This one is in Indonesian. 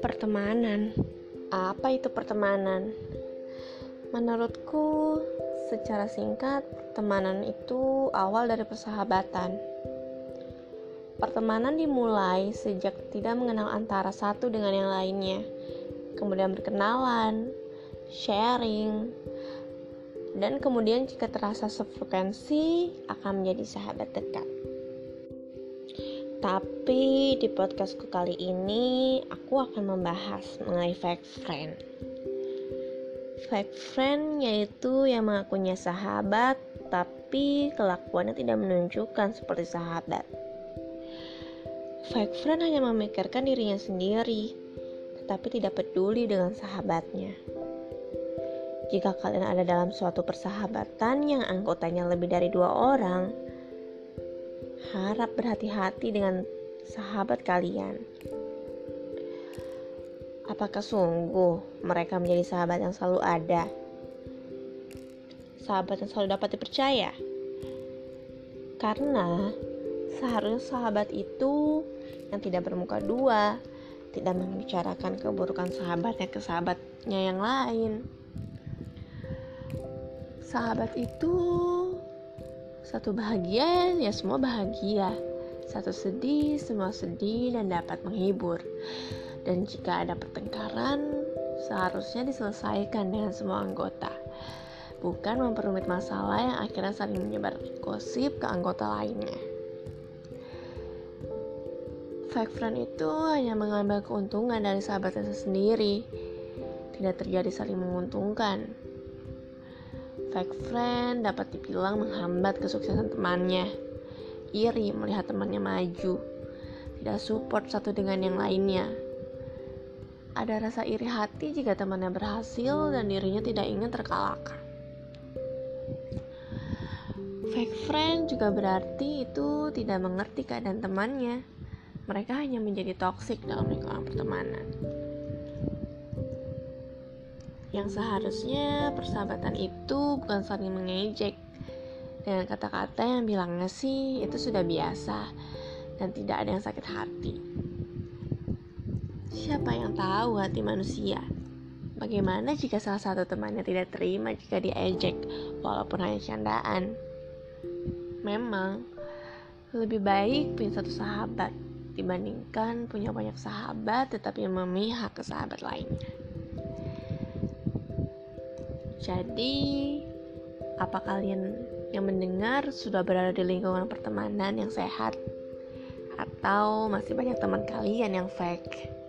Pertemanan. Apa itu pertemanan? Menurutku, secara singkat, pertemanan itu awal dari persahabatan. Pertemanan dimulai sejak tidak mengenal antara satu dengan yang lainnya, kemudian berkenalan, sharing, dan kemudian jika terasa sefrekuensi akan menjadi sahabat dekat. Tapi di podcastku kali ini aku akan membahas mengenai fake friend. Fake friend yaitu yang mengakunya sahabat tapi kelakuannya tidak menunjukkan seperti sahabat. Fake friend hanya memikirkan dirinya sendiri, tetapi tidak peduli dengan sahabatnya. Jika kalian ada dalam suatu persahabatan yang anggotanya lebih dari dua orang, harap berhati-hati dengan sahabat kalian. Apakah sungguh mereka menjadi sahabat yang selalu ada? Sahabat yang selalu dapat dipercaya? Karena seharusnya sahabat itu yang tidak bermuka dua, tidak membicarakan keburukan sahabatnya ke sahabatnya yang lain. Sahabat itu satu bahagia, ya semua bahagia. Satu sedih, semua sedih dan dapat menghibur. Dan jika ada pertengkaran, seharusnya diselesaikan dengan semua anggota. Bukan memperumit masalah yang akhirnya saling menyebar gosip ke anggota lainnya. Fake friend itu hanya mengambil keuntungan dari sahabatnya sendiri. Tidak terjadi saling menguntungkan Fake friend dapat dibilang menghambat kesuksesan temannya. Iri melihat temannya maju, tidak support satu dengan yang lainnya. Ada rasa iri hati jika temannya berhasil dan dirinya tidak ingin terkalahkan. Fake friend juga berarti itu tidak mengerti keadaan temannya. Mereka hanya menjadi toksik dalam lingkungan pertemanan yang seharusnya persahabatan itu bukan saling mengejek dengan kata-kata yang bilangnya sih itu sudah biasa dan tidak ada yang sakit hati. Siapa yang tahu hati manusia? Bagaimana jika salah satu temannya tidak terima jika diejek walaupun hanya candaan? Memang lebih baik punya satu sahabat dibandingkan punya banyak sahabat tetapi memihak ke sahabat lainnya. Jadi, apa kalian yang mendengar sudah berada di lingkungan pertemanan yang sehat? Atau masih banyak teman kalian yang fake?